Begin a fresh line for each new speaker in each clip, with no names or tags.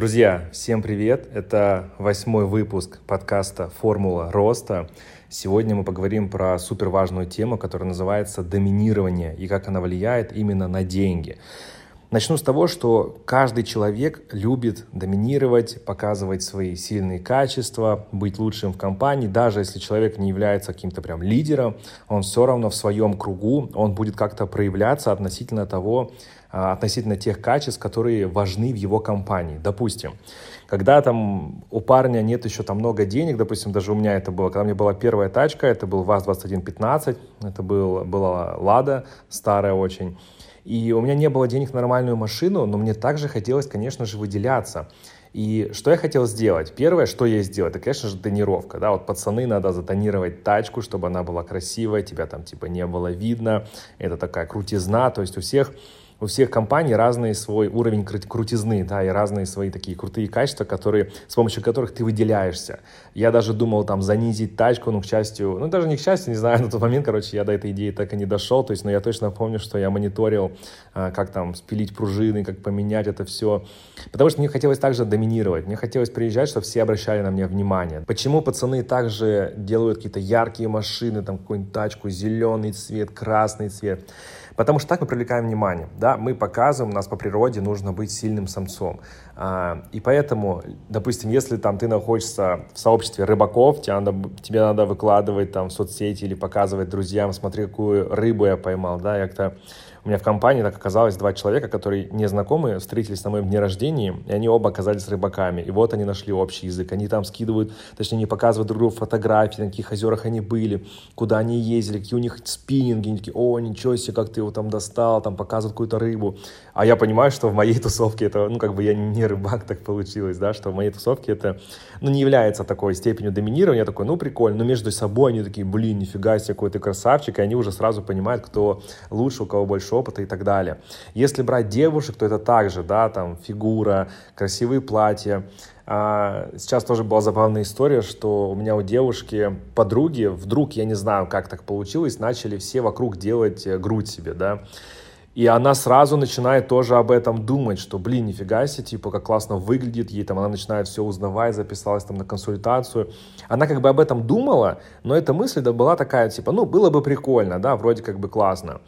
Друзья, всем привет! Это восьмой выпуск подкаста «Формула роста». Сегодня мы поговорим про супер важную тему, которая называется доминирование и как она влияет именно на деньги. Начну с того, что каждый человек любит доминировать, показывать свои сильные качества, быть лучшим в компании. Даже если человек не является каким-то прям лидером, он все равно в своем кругу, он будет как-то проявляться относительно того, относительно тех качеств, которые важны в его компании. Допустим, когда там у парня нет еще там много денег, допустим, даже у меня это было, когда у меня была первая тачка, это был ВАЗ-2115, это был, была Лада, старая очень, и у меня не было денег на нормальную машину, но мне также хотелось, конечно же, выделяться. И что я хотел сделать? Первое, что я сделал, это, конечно же, тонировка. Да? Вот пацаны, надо затонировать тачку, чтобы она была красивая, тебя там типа не было видно. Это такая крутизна, то есть у всех у всех компаний разный свой уровень крутизны, да, и разные свои такие крутые качества, которые, с помощью которых ты выделяешься. Я даже думал там занизить тачку, ну, к счастью, ну, даже не к счастью, не знаю, на тот момент, короче, я до этой идеи так и не дошел, то есть, но я точно помню, что я мониторил, а, как там спилить пружины, как поменять это все, потому что мне хотелось также доминировать, мне хотелось приезжать, чтобы все обращали на меня внимание. Почему пацаны также делают какие-то яркие машины, там, какую-нибудь тачку, зеленый цвет, красный цвет? Потому что так мы привлекаем внимание, да, мы показываем, у нас по природе нужно быть сильным самцом. А, и поэтому, допустим, если там ты находишься в сообществе рыбаков, тебе надо, тебе надо выкладывать там в соцсети или показывать друзьям, смотри, какую рыбу я поймал, да, я как-то у меня в компании так оказалось два человека, которые незнакомые, встретились на моем дне рождения, и они оба оказались рыбаками. И вот они нашли общий язык. Они там скидывают, точнее, не показывают друг другу фотографии, на каких озерах они были, куда они ездили, какие у них спиннинги. Они такие, о, ничего себе, как ты его там достал, там показывают какую-то рыбу. А я понимаю, что в моей тусовке это, ну, как бы я не рыбак, так получилось, да, что в моей тусовке это, ну, не является такой степенью доминирования. Такой, ну, прикольно, но между собой они такие, блин, нифига себе, какой ты красавчик, и они уже сразу понимают, кто лучше, у кого больше опыта и так далее. Если брать девушек, то это также, да, там, фигура, красивые платья, а, Сейчас тоже была забавная история, что у меня у девушки подруги, вдруг, я не знаю, как так получилось, начали все вокруг делать э, грудь себе, да. И она сразу начинает тоже об этом думать, что, блин, нифига себе, типа, как классно выглядит, ей там, она начинает все узнавать, записалась там на консультацию. Она как бы об этом думала, но эта мысль да, была такая, типа, ну, было бы прикольно, да, вроде как бы классно.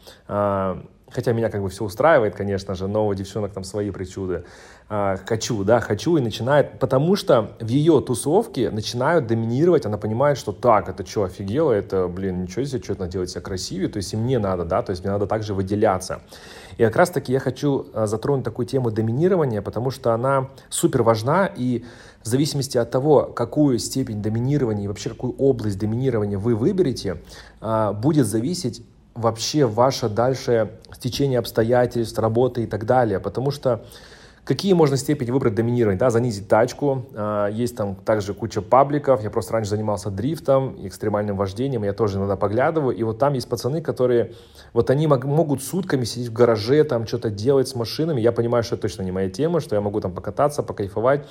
Хотя меня как бы все устраивает, конечно же, но у девчонок там свои причуды. А, хочу, да, хочу и начинает, потому что в ее тусовке начинают доминировать, она понимает, что так, это что, офигело, это, блин, ничего себе, что-то надо делать себя красивее, то есть и мне надо, да, то есть мне надо также выделяться. И как раз-таки я хочу а, затронуть такую тему доминирования, потому что она супер важна, и в зависимости от того, какую степень доминирования и вообще какую область доминирования вы выберете, а, будет зависеть вообще ваше дальше стечение обстоятельств, работы и так далее. Потому что Какие можно степени выбрать доминирование? Да, занизить тачку. А, есть там также куча пабликов. Я просто раньше занимался дрифтом, экстремальным вождением. Я тоже иногда поглядываю. И вот там есть пацаны, которые... Вот они могут сутками сидеть в гараже, там что-то делать с машинами. Я понимаю, что это точно не моя тема, что я могу там покататься, покайфовать.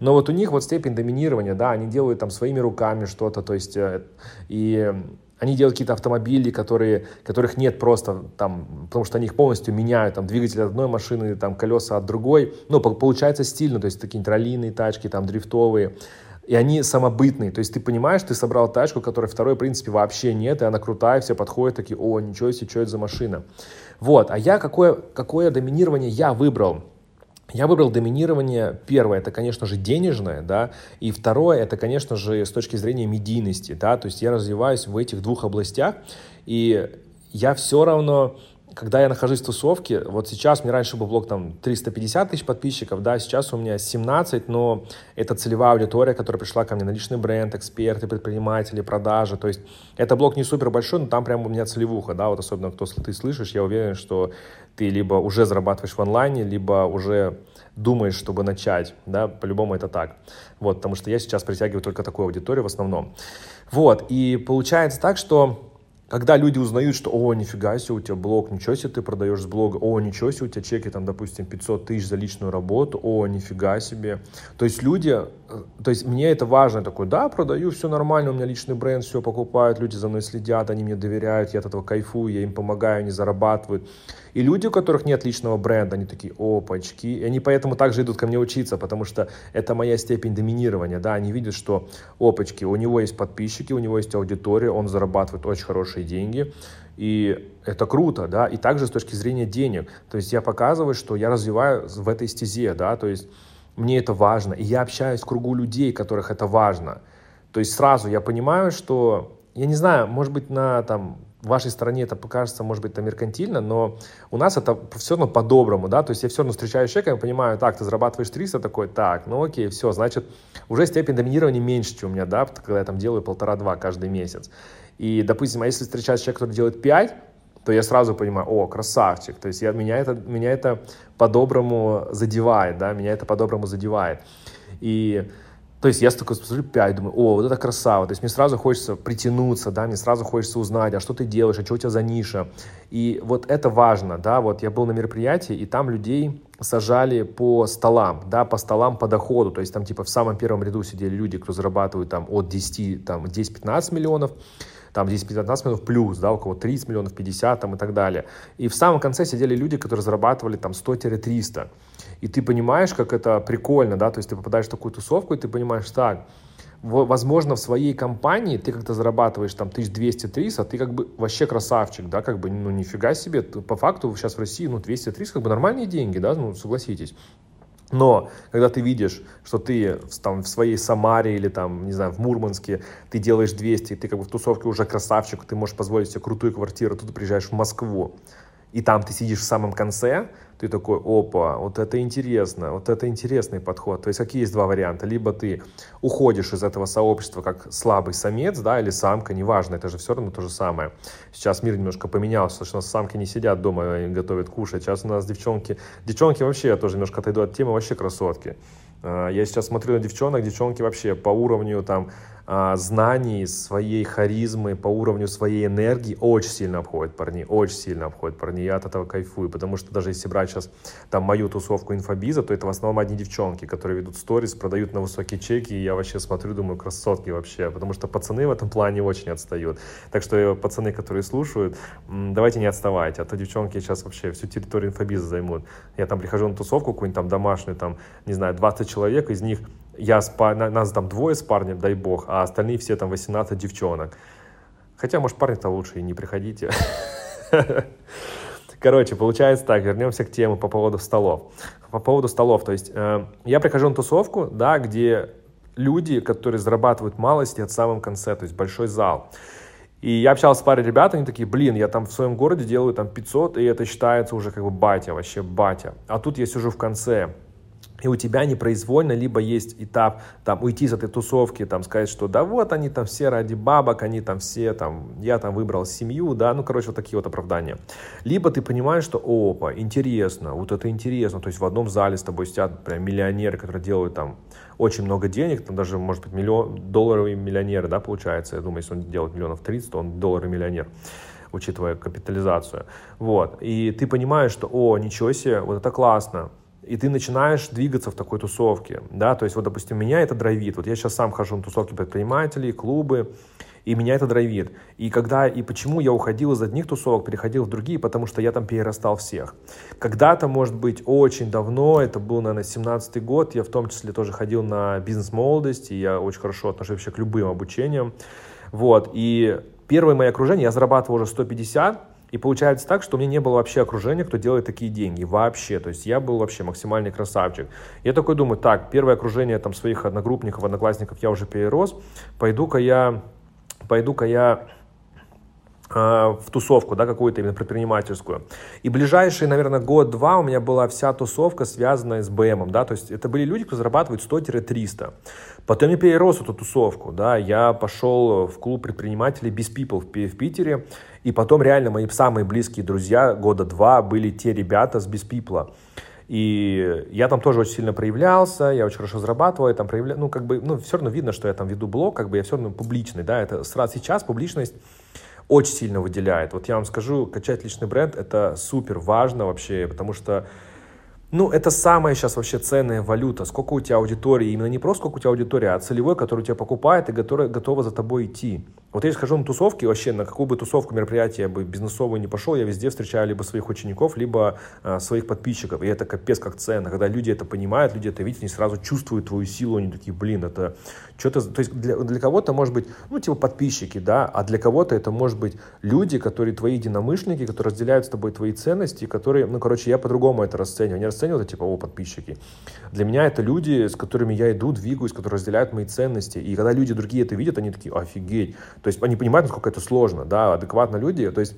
Но вот у них вот степень доминирования, да, они делают там своими руками что-то. То есть э, и они делают какие-то автомобили, которые, которых нет просто там, потому что они их полностью меняют, там, двигатель от одной машины, там, колеса от другой. Ну, получается стильно, то есть такие троллейные тачки, там, дрифтовые. И они самобытные. То есть ты понимаешь, ты собрал тачку, которой второй, в принципе, вообще нет, и она крутая, все подходят такие, о, ничего себе, что это за машина. Вот, а я какое, какое доминирование я выбрал? Я выбрал доминирование. Первое, это, конечно же, денежное, да, и второе, это, конечно же, с точки зрения медийности, да, то есть я развиваюсь в этих двух областях, и я все равно когда я нахожусь в тусовке, вот сейчас, мне раньше был блог там 350 тысяч подписчиков, да, сейчас у меня 17, но это целевая аудитория, которая пришла ко мне на личный бренд, эксперты, предприниматели, продажи, то есть это блог не супер большой, но там прям у меня целевуха, да, вот особенно кто ты слышишь, я уверен, что ты либо уже зарабатываешь в онлайне, либо уже думаешь, чтобы начать, да, по-любому это так, вот, потому что я сейчас притягиваю только такую аудиторию в основном, вот, и получается так, что когда люди узнают, что, о, нифига себе, у тебя блог, ничего себе ты продаешь с блога, о, ничего себе, у тебя чеки, там, допустим, 500 тысяч за личную работу, о, нифига себе. То есть люди, э, то есть мне это важно, такой, да, продаю, все нормально, у меня личный бренд, все покупают, люди за мной следят, они мне доверяют, я от этого кайфую, я им помогаю, они зарабатывают. И люди, у которых нет личного бренда, они такие, опачки, и они поэтому также идут ко мне учиться, потому что это моя степень доминирования, да, они видят, что, опачки, у него есть подписчики, у него есть аудитория, он зарабатывает очень хорошие деньги, и это круто, да, и также с точки зрения денег, то есть я показываю, что я развиваю в этой стезе, да, то есть мне это важно, и я общаюсь в кругу людей, которых это важно, то есть сразу я понимаю, что, я не знаю, может быть, на там в вашей стране это покажется, может быть, это меркантильно, но у нас это все равно по-доброму, да, то есть я все равно встречаю человека, я понимаю, так, ты зарабатываешь 300, такой, так, ну окей, все, значит, уже степень доминирования меньше, чем у меня, да, когда я там делаю полтора-два каждый месяц. И, допустим, а если встречать человека, который делает 5, то я сразу понимаю, о, красавчик, то есть я, меня, это, меня это по-доброму задевает, да, меня это по-доброму задевает. И то есть я такой смотрю 5, думаю, о, вот это красава. То есть мне сразу хочется притянуться, да, мне сразу хочется узнать, а что ты делаешь, а что у тебя за ниша. И вот это важно, да, вот я был на мероприятии, и там людей сажали по столам, да, по столам по доходу. То есть там типа в самом первом ряду сидели люди, кто зарабатывают там от 10, там 10-15 миллионов, там 10-15 миллионов плюс, да, у кого 30 миллионов, 50 там и так далее. И в самом конце сидели люди, которые зарабатывали там 100-300 и ты понимаешь, как это прикольно, да, то есть ты попадаешь в такую тусовку, и ты понимаешь, так, возможно, в своей компании ты как-то зарабатываешь там 1200-300, а ты как бы вообще красавчик, да, как бы, ну, нифига себе, по факту сейчас в России, ну, 200-300, как бы нормальные деньги, да, ну, согласитесь. Но когда ты видишь, что ты там, в своей Самаре или там, не знаю, в Мурманске, ты делаешь 200, ты как бы в тусовке уже красавчик, ты можешь позволить себе крутую квартиру, тут приезжаешь в Москву, и там ты сидишь в самом конце, ты такой, опа, вот это интересно, вот это интересный подход. То есть какие есть два варианта? Либо ты уходишь из этого сообщества как слабый самец, да, или самка, неважно, это же все равно то же самое. Сейчас мир немножко поменялся, что у нас самки не сидят дома и готовят кушать. Сейчас у нас девчонки, девчонки вообще, я тоже немножко отойду от темы, вообще красотки. А, я сейчас смотрю на девчонок, девчонки вообще по уровню там знаний, своей харизмы, по уровню своей энергии очень сильно обходит парней, очень сильно обходит парней. Я от этого кайфую, потому что даже если брать сейчас там мою тусовку инфобиза, то это в основном одни девчонки, которые ведут сторис, продают на высокие чеки, и я вообще смотрю, думаю, красотки вообще, потому что пацаны в этом плане очень отстают. Так что э, пацаны, которые слушают, давайте не отставайте, а то девчонки сейчас вообще всю территорию инфобиза займут. Я там прихожу на тусовку какую-нибудь там домашнюю, там, не знаю, 20 человек, из них я с, нас там двое с парнем, дай бог, а остальные все там 18 девчонок. Хотя, может, парни-то лучше и не приходите. Короче, получается так, вернемся к теме по поводу столов. По поводу столов, то есть э, я прихожу на тусовку, да, где люди, которые зарабатывают мало, сидят в самом конце, то есть большой зал. И я общался с парой ребят, они такие, блин, я там в своем городе делаю там 500, и это считается уже как бы батя, вообще батя. А тут я сижу в конце, и у тебя непроизвольно либо есть этап там уйти из этой тусовки, там сказать, что да вот они там все ради бабок, они там все там, я там выбрал семью, да, ну короче вот такие вот оправдания. Либо ты понимаешь, что опа, интересно, вот это интересно, то есть в одном зале с тобой сидят прям миллионеры, которые делают там очень много денег, там даже может быть миллион, долларовый миллионер, да, получается, я думаю, если он делает миллионов 30, то он долларовый миллионер учитывая капитализацию. Вот. И ты понимаешь, что, о, ничего себе, вот это классно и ты начинаешь двигаться в такой тусовке, да, то есть вот, допустим, меня это драйвит, вот я сейчас сам хожу на тусовки предпринимателей, клубы, и меня это драйвит. И когда и почему я уходил из одних тусовок, переходил в другие, потому что я там перерастал всех. Когда-то, может быть, очень давно, это был, наверное, 17-й год, я в том числе тоже ходил на бизнес-молодость, и я очень хорошо отношусь вообще к любым обучениям. Вот, и первое мое окружение, я зарабатывал уже 150, и получается так, что у меня не было вообще окружения, кто делает такие деньги. Вообще. То есть я был вообще максимальный красавчик. Я такой думаю, так, первое окружение там своих одногруппников, одноклассников я уже перерос. Пойду-ка я, пойду-ка я в тусовку, да, какую-то именно предпринимательскую. И ближайший, наверное, год-два у меня была вся тусовка, связанная с БМом, да, то есть это были люди, кто зарабатывает 100-300. Потом я перерос эту тусовку, да, я пошел в клуб предпринимателей Без People в Питере, и потом реально мои самые близкие друзья года два были те ребята с Без People. И я там тоже очень сильно проявлялся, я очень хорошо зарабатывал, я там проявлял, ну, как бы, ну, все равно видно, что я там веду блог, как бы я все равно публичный, да, это сразу сейчас публичность очень сильно выделяет. Вот я вам скажу, качать личный бренд это супер важно вообще, потому что ну, это самая сейчас вообще ценная валюта. Сколько у тебя аудитории, именно не просто сколько у тебя аудитория, а целевой, который тебя покупает и который готова за тобой идти. Вот я схожу на тусовки, вообще на какую бы тусовку, мероприятие я бы бизнесовую не пошел, я везде встречаю либо своих учеников, либо а, своих подписчиков. И это капец как ценно. Когда люди это понимают, люди это видят, они сразу чувствуют твою силу, они такие, блин, это что-то... То есть для, для кого-то может быть, ну, типа подписчики, да, а для кого-то это может быть люди, которые твои единомышленники, которые разделяют с тобой твои ценности, которые, ну, короче, я по-другому это расцениваю. Не расцениваю это типа, о, подписчики. Для меня это люди, с которыми я иду, двигаюсь, которые разделяют мои ценности. И когда люди другие это видят, они такие, офигеть. То есть они понимают, насколько это сложно, да, адекватно люди. То есть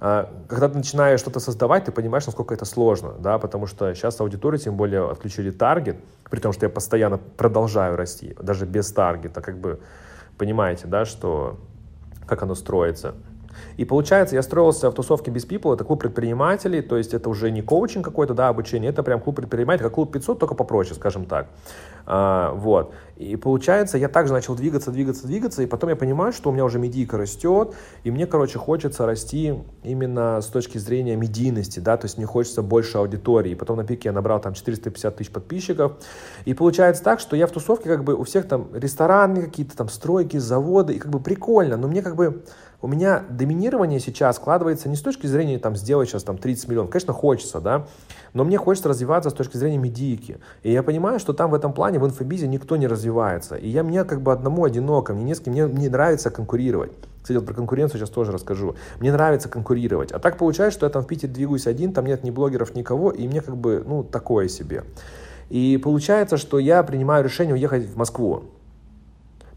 когда ты начинаешь что-то создавать, ты понимаешь, насколько это сложно, да, потому что сейчас аудитория, тем более, отключили таргет, при том, что я постоянно продолжаю расти, даже без таргета, как бы, понимаете, да, что, как оно строится. И получается, я строился в тусовке без people, это клуб предпринимателей, то есть это уже не коучинг какой-то, да, обучение, это прям клуб предпринимателей, как клуб 500, только попроще, скажем так. А, вот. И получается, я также начал двигаться, двигаться, двигаться, и потом я понимаю, что у меня уже медийка растет, и мне, короче, хочется расти именно с точки зрения медийности, да, то есть мне хочется больше аудитории. И потом на пике я набрал там 450 тысяч подписчиков, и получается так, что я в тусовке как бы у всех там рестораны какие-то, там стройки, заводы, и как бы прикольно, но мне как бы у меня доминирование сейчас складывается не с точки зрения там сделать сейчас там 30 миллионов, конечно, хочется, да, но мне хочется развиваться с точки зрения медийки. И я понимаю, что там в этом плане, в инфобизе никто не развивается. И я мне как бы одному одиноко, мне не с кем, мне, мне нравится конкурировать. Кстати, вот про конкуренцию сейчас тоже расскажу. Мне нравится конкурировать. А так получается, что я там в Питере двигаюсь один, там нет ни блогеров, никого, и мне как бы, ну, такое себе. И получается, что я принимаю решение уехать в Москву.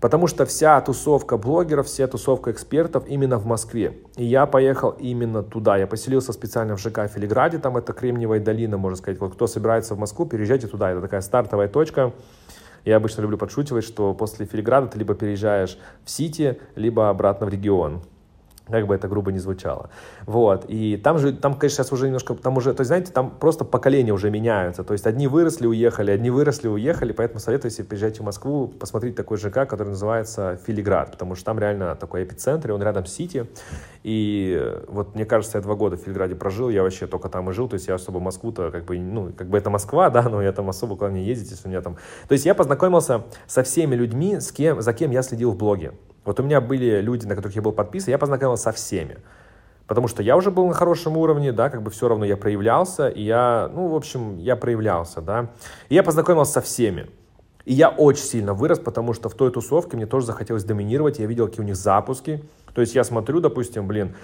Потому что вся тусовка блогеров, вся тусовка экспертов именно в Москве. И я поехал именно туда. Я поселился специально в ЖК Филиграде, там это Кремниевая долина, можно сказать. Вот кто собирается в Москву, переезжайте туда. Это такая стартовая точка. Я обычно люблю подшучивать, что после Филиграда ты либо переезжаешь в Сити, либо обратно в регион как бы это грубо не звучало. Вот, и там же, там, конечно, сейчас уже немножко, там уже, то есть, знаете, там просто поколения уже меняются, то есть, одни выросли, уехали, одни выросли, уехали, поэтому советую, если приезжаете в Москву, посмотреть такой ЖК, который называется Филиград, потому что там реально такой эпицентр, и он рядом с Сити, и вот, мне кажется, я два года в Филиграде прожил, я вообще только там и жил, то есть, я особо Москву-то, как бы, ну, как бы это Москва, да, но я там особо куда не ездить, если у меня там, то есть, я познакомился со всеми людьми, с кем, за кем я следил в блоге, вот у меня были люди, на которых я был подписан, я познакомился со всеми. Потому что я уже был на хорошем уровне, да, как бы все равно я проявлялся, и я, ну, в общем, я проявлялся, да. И я познакомился со всеми. И я очень сильно вырос, потому что в той тусовке мне тоже захотелось доминировать, я видел, какие у них запуски. То есть я смотрю, допустим, блин,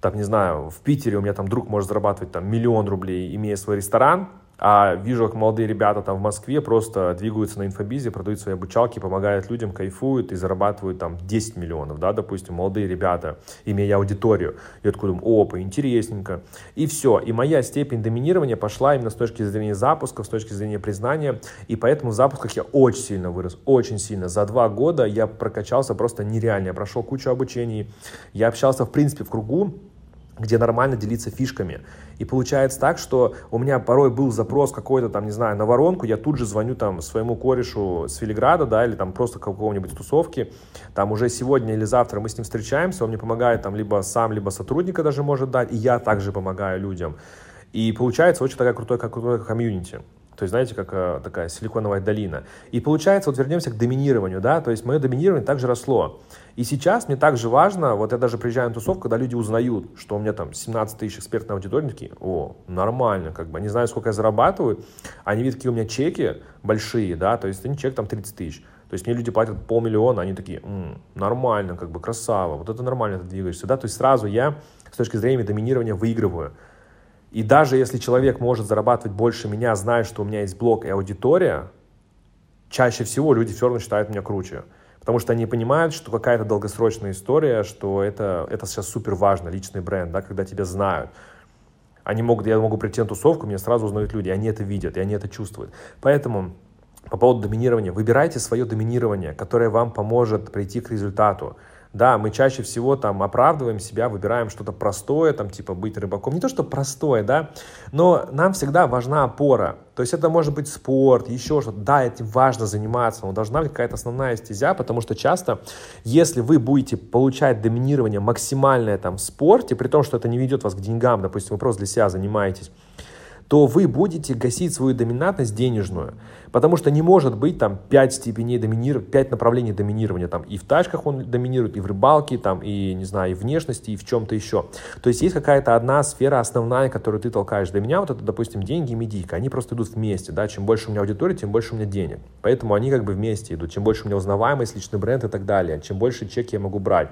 там, не знаю, в Питере у меня там друг может зарабатывать там миллион рублей, имея свой ресторан, а вижу, как молодые ребята там в Москве просто двигаются на инфобизе, продают свои обучалки, помогают людям, кайфуют и зарабатывают там 10 миллионов, да, допустим, молодые ребята, имея аудиторию. Я такой думаю, опа, интересненько. И все. И моя степень доминирования пошла именно с точки зрения запуска, с точки зрения признания. И поэтому в запусках я очень сильно вырос, очень сильно. За два года я прокачался просто нереально. Я прошел кучу обучений. Я общался, в принципе, в кругу, где нормально делиться фишками. И получается так, что у меня порой был запрос какой-то там, не знаю, на воронку, я тут же звоню там своему корешу с Филиграда, да, или там просто какого-нибудь тусовки, там уже сегодня или завтра мы с ним встречаемся, он мне помогает там либо сам, либо сотрудника даже может дать, и я также помогаю людям. И получается очень такая крутой, как крутой комьюнити. То есть, знаете, как э, такая силиконовая долина. И получается, вот вернемся к доминированию, да, то есть мое доминирование также росло. И сейчас мне также важно, вот я даже приезжаю на тусовку, когда люди узнают, что у меня там 17 тысяч экспертной аудитории, такие, о, нормально, как бы, они знают, сколько я зарабатываю, они видят, какие у меня чеки большие, да, то есть они чек там 30 тысяч. То есть мне люди платят полмиллиона, они такие, М, нормально, как бы, красава, вот это нормально, ты двигаешься, да, то есть сразу я с точки зрения доминирования выигрываю. И даже если человек может зарабатывать больше меня, зная, что у меня есть блог и аудитория, чаще всего люди все равно считают меня круче. Потому что они понимают, что какая-то долгосрочная история, что это, это сейчас супер важно, личный бренд, да, когда тебя знают. Они могут, я могу прийти на тусовку, меня сразу узнают люди, они это видят, и они это чувствуют. Поэтому по поводу доминирования, выбирайте свое доминирование, которое вам поможет прийти к результату. Да, мы чаще всего там оправдываем себя, выбираем что-то простое, там типа быть рыбаком. Не то, что простое, да, но нам всегда важна опора. То есть это может быть спорт, еще что-то. Да, этим важно заниматься, но должна быть какая-то основная стезя, потому что часто, если вы будете получать доминирование максимальное там в спорте, при том, что это не ведет вас к деньгам, допустим, вы просто для себя занимаетесь, то вы будете гасить свою доминантность денежную. Потому что не может быть там 5 степеней доминирования, 5 направлений доминирования. Там и в тачках он доминирует, и в рыбалке, там, и, не знаю, и внешности, и в чем-то еще. То есть есть какая-то одна сфера основная, которую ты толкаешь. Для меня вот это, допустим, деньги и медийка. Они просто идут вместе. Да? Чем больше у меня аудитория, тем больше у меня денег. Поэтому они как бы вместе идут. Чем больше у меня узнаваемость, личный бренд и так далее. Чем больше чеки я могу брать.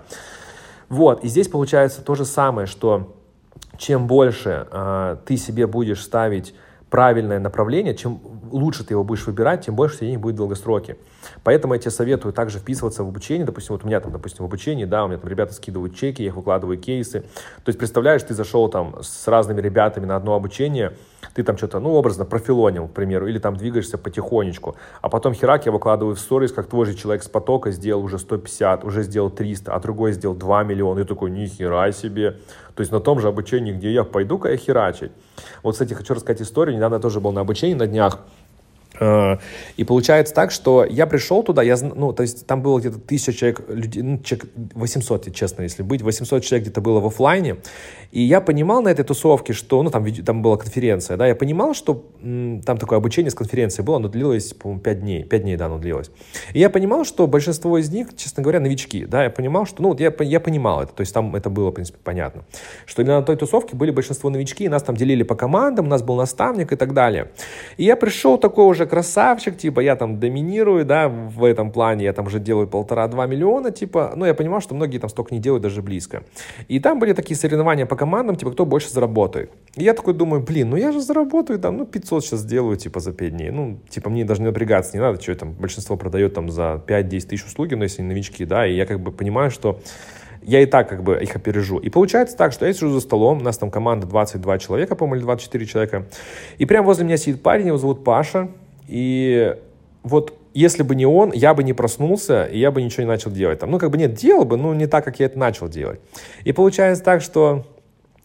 Вот. И здесь получается то же самое, что чем больше э, ты себе будешь ставить правильное направление, чем лучше ты его будешь выбирать, тем больше денег будет в долгосроке. Поэтому я тебе советую также вписываться в обучение. Допустим, вот у меня там, допустим, в обучении, да, у меня там ребята скидывают чеки, я их выкладываю кейсы. То есть, представляешь, ты зашел там с разными ребятами на одно обучение, ты там что-то, ну, образно, профилонил, к примеру, или там двигаешься потихонечку, а потом херак я выкладываю в сторис, как твой же человек с потока сделал уже 150, уже сделал 300, а другой сделал 2 миллиона. И такой, ни хера себе. То есть на том же обучении, где я, пойду-ка я херачить. Вот, кстати, хочу рассказать историю. Недавно я тоже был на обучении на днях. Э, и получается так, что я пришел туда, я, ну, то есть там было где-то тысяча человек, людей, ну, человек 800, честно, если быть, 800 человек где-то было в офлайне, и я понимал на этой тусовке, что, ну, там, там была конференция, да, я понимал, что м, там такое обучение с конференцией было, оно длилось, по-моему, 5 дней, 5 дней, да, оно длилось. И я понимал, что большинство из них, честно говоря, новички, да, я понимал, что, ну, я, я понимал это, то есть там это было, в принципе, понятно, что на той тусовке были большинство новички, и нас там делили по командам, у нас был наставник и так далее. И я пришел такой уже красавчик, типа, я там доминирую, да, в этом плане, я там уже делаю полтора-два миллиона, типа, ну, я понимал, что многие там столько не делают даже близко. И там были такие соревнования по командам, типа, кто больше заработает. И я такой думаю, блин, ну я же заработаю там, ну, 500 сейчас сделаю, типа, за 5 дней. Ну, типа, мне даже не напрягаться не надо, что там, большинство продает там за 5-10 тысяч услуги, но если новички, да, и я как бы понимаю, что я и так как бы их опережу. И получается так, что я сижу за столом, у нас там команда 22 человека, по-моему, или 24 человека, и прямо возле меня сидит парень, его зовут Паша, и вот если бы не он, я бы не проснулся, и я бы ничего не начал делать. Там, ну, как бы нет, делал бы, но не так, как я это начал делать. И получается так, что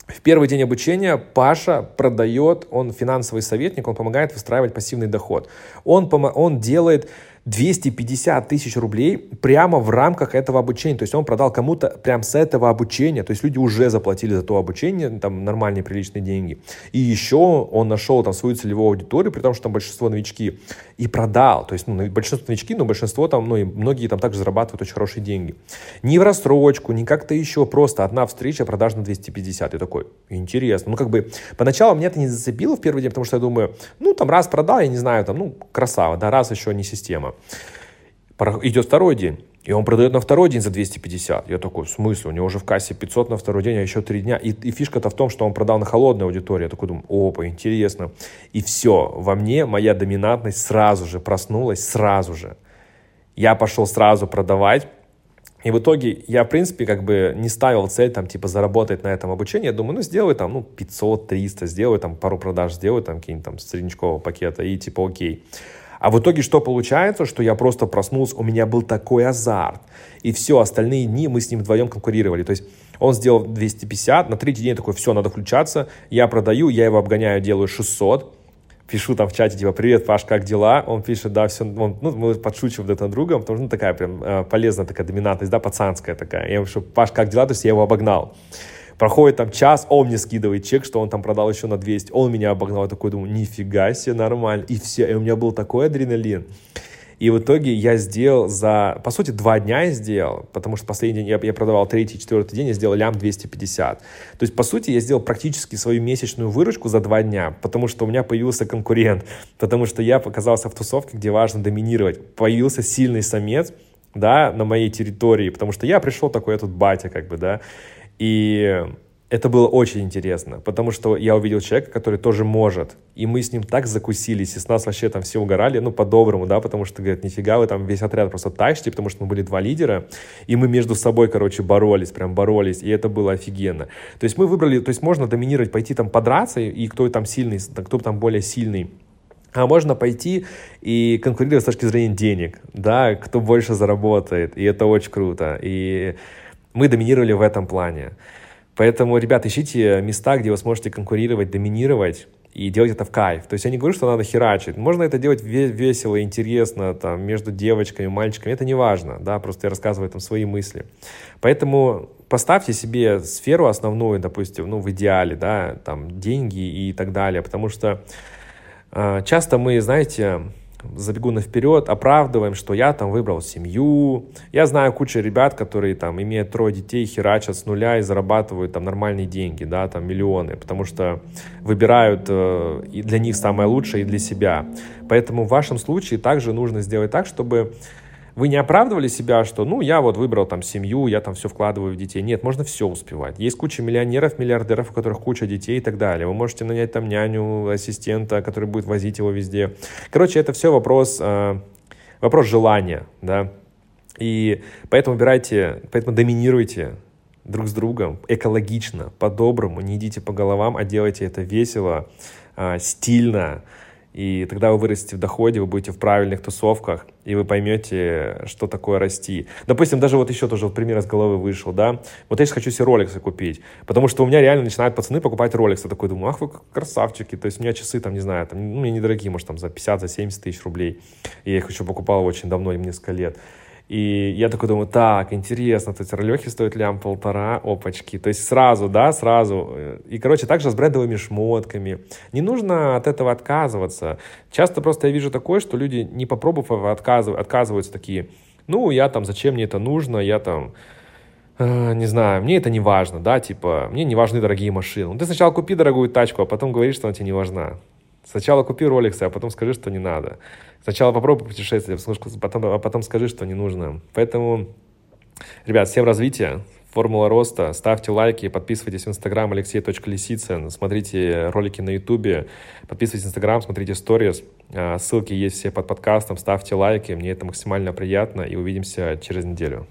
в первый день обучения Паша продает, он финансовый советник, он помогает выстраивать пассивный доход. Он, он делает 250 тысяч рублей прямо в рамках этого обучения. То есть он продал кому-то прям с этого обучения. То есть люди уже заплатили за то обучение, там нормальные приличные деньги. И еще он нашел там свою целевую аудиторию, при том, что там большинство новички, и продал. То есть ну, большинство новички, но большинство там, ну и многие там также зарабатывают очень хорошие деньги. Не в рассрочку, не как-то еще, просто одна встреча, продаж на 250. Я такой, интересно. Ну как бы поначалу меня это не зацепило в первый день, потому что я думаю, ну там раз продал, я не знаю, там, ну красава, да, раз еще не система. Идет второй день, и он продает на второй день за 250. Я такой, в смысле? У него уже в кассе 500 на второй день, а еще три дня. И, и фишка-то в том, что он продал на холодной аудитории. Я такой думаю, опа, интересно. И все, во мне моя доминантность сразу же проснулась, сразу же. Я пошел сразу продавать, и в итоге я, в принципе, как бы не ставил цель, там, типа, заработать на этом обучении. Я думаю, ну, сделай там, ну, 500-300, сделай там пару продаж, сделай там какие-нибудь там среднячкового пакета и типа, окей. А в итоге что получается? Что я просто проснулся, у меня был такой азарт. И все, остальные дни мы с ним вдвоем конкурировали. То есть он сделал 250, на третий день такой, все, надо включаться. Я продаю, я его обгоняю, делаю 600 пишу там в чате, типа, привет, Паш, как дела? Он пишет, да, все, он, ну, мы подшучиваем друг над другом, потому что, ну, такая прям э, полезная такая доминантность, да, пацанская такая. Я ему пишу, Паш, как дела? То есть я его обогнал. Проходит там час, он мне скидывает чек, что он там продал еще на 200. Он меня обогнал. Я такой думаю, нифига себе, нормально. И все. И у меня был такой адреналин. И в итоге я сделал за, по сути, два дня я сделал, потому что последний день я, я продавал третий, четвертый день, я сделал лям 250. То есть, по сути, я сделал практически свою месячную выручку за два дня, потому что у меня появился конкурент, потому что я показался в тусовке, где важно доминировать. Появился сильный самец, да, на моей территории, потому что я пришел такой, я тут батя, как бы, да, и это было очень интересно, потому что я увидел человека, который тоже может, и мы с ним так закусились, и с нас вообще там все угорали, ну, по-доброму, да, потому что, говорят, нифига, вы там весь отряд просто тащите, потому что мы были два лидера, и мы между собой, короче, боролись, прям боролись, и это было офигенно. То есть мы выбрали, то есть можно доминировать, пойти там подраться, и кто там сильный, кто там более сильный, а можно пойти и конкурировать с точки зрения денег, да, кто больше заработает, и это очень круто, и мы доминировали в этом плане. Поэтому, ребят, ищите места, где вы сможете конкурировать, доминировать. и делать это в кайф. То есть я не говорю, что надо херачить. Можно это делать весело, интересно, там, между девочками, мальчиками. Это не важно, да, просто я рассказываю там свои мысли. Поэтому поставьте себе сферу основную, допустим, ну, в идеале, да, там, деньги и так далее, потому что э, часто мы, знаете, забегу на вперед, оправдываем, что я там выбрал семью. Я знаю кучу ребят, которые там имеют трое детей, херачат с нуля и зарабатывают там нормальные деньги, да, там миллионы, потому что выбирают э, и для них самое лучшее, и для себя. Поэтому в вашем случае также нужно сделать так, чтобы вы не оправдывали себя, что, ну, я вот выбрал там семью, я там все вкладываю в детей. Нет, можно все успевать. Есть куча миллионеров, миллиардеров, у которых куча детей и так далее. Вы можете нанять там няню, ассистента, который будет возить его везде. Короче, это все вопрос, э, вопрос желания, да. И поэтому выбирайте, поэтому доминируйте друг с другом экологично, по-доброму, не идите по головам, а делайте это весело, э, стильно, и тогда вы вырастете в доходе, вы будете в правильных тусовках, и вы поймете, что такое расти. Допустим, даже вот еще тоже вот пример из головы вышел, да. Вот я сейчас хочу себе роликсы купить, потому что у меня реально начинают пацаны покупать роликсы. Я такой думаю, ах вы красавчики. То есть у меня часы там, не знаю, там, ну, мне недорогие, может, там за 50, за 70 тысяч рублей. И я их еще покупал очень давно, им несколько лет. И я такой думаю, так, интересно, то есть ролехи стоят лям полтора, опачки. То есть сразу, да, сразу. И, короче, также с брендовыми шмотками. Не нужно от этого отказываться. Часто просто я вижу такое, что люди, не попробовав, отказыв, отказываются такие, ну, я там, зачем мне это нужно, я там, э, не знаю, мне это не важно, да, типа, мне не важны дорогие машины. Ну, ты сначала купи дорогую тачку, а потом говоришь, что она тебе не важна. Сначала купи роликсы, а потом скажи, что не надо. Сначала попробуй путешествие, потом, а потом скажи, что не нужно. Поэтому, ребят, всем развития, формула роста. Ставьте лайки, подписывайтесь в инстаграм алексей.лисицын, смотрите ролики на ютубе, подписывайтесь в инстаграм, смотрите сторис. А, ссылки есть все под подкастом, ставьте лайки, мне это максимально приятно, и увидимся через неделю.